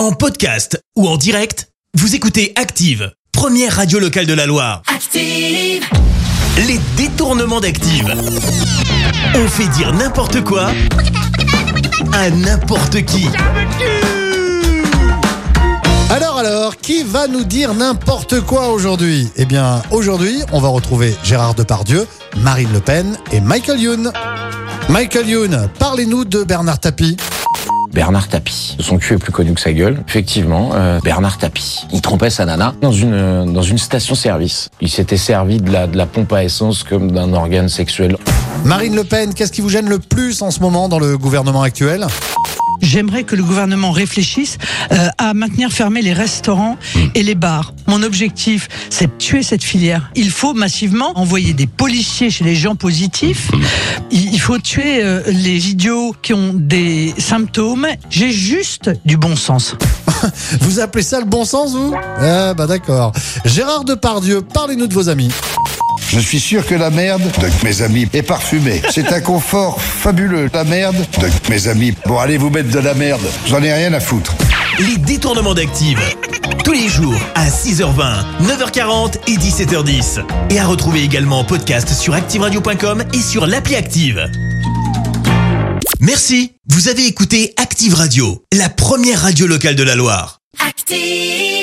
En podcast ou en direct, vous écoutez Active, première radio locale de la Loire. Active. Les détournements d'Active. On fait dire n'importe quoi à n'importe qui. Alors alors, qui va nous dire n'importe quoi aujourd'hui? Eh bien, aujourd'hui, on va retrouver Gérard Depardieu, Marine Le Pen et Michael Youn. Michael Youn, parlez-nous de Bernard Tapie. Bernard Tapie. Son cul est plus connu que sa gueule. Effectivement, euh, Bernard Tapie. Il trompait sa nana dans une euh, dans une station-service. Il s'était servi de la de la pompe à essence comme d'un organe sexuel. Marine Le Pen, qu'est-ce qui vous gêne le plus en ce moment dans le gouvernement actuel? J'aimerais que le gouvernement réfléchisse euh, à maintenir fermés les restaurants et les bars. Mon objectif, c'est de tuer cette filière. Il faut massivement envoyer des policiers chez les gens positifs. Il il faut tuer euh, les idiots qui ont des symptômes. J'ai juste du bon sens. Vous appelez ça le bon sens, vous? Ah bah d'accord. Gérard Depardieu, parlez-nous de vos amis. Je suis sûr que la merde de mes amis est parfumée. C'est un confort fabuleux. La merde de mes amis. Bon, allez vous mettre de la merde. J'en ai rien à foutre. Les détournements d'Active. Tous les jours à 6h20, 9h40 et 17h10. Et à retrouver également en podcast sur ActiveRadio.com et sur l'appli Active. Merci. Vous avez écouté Active Radio, la première radio locale de la Loire. Active.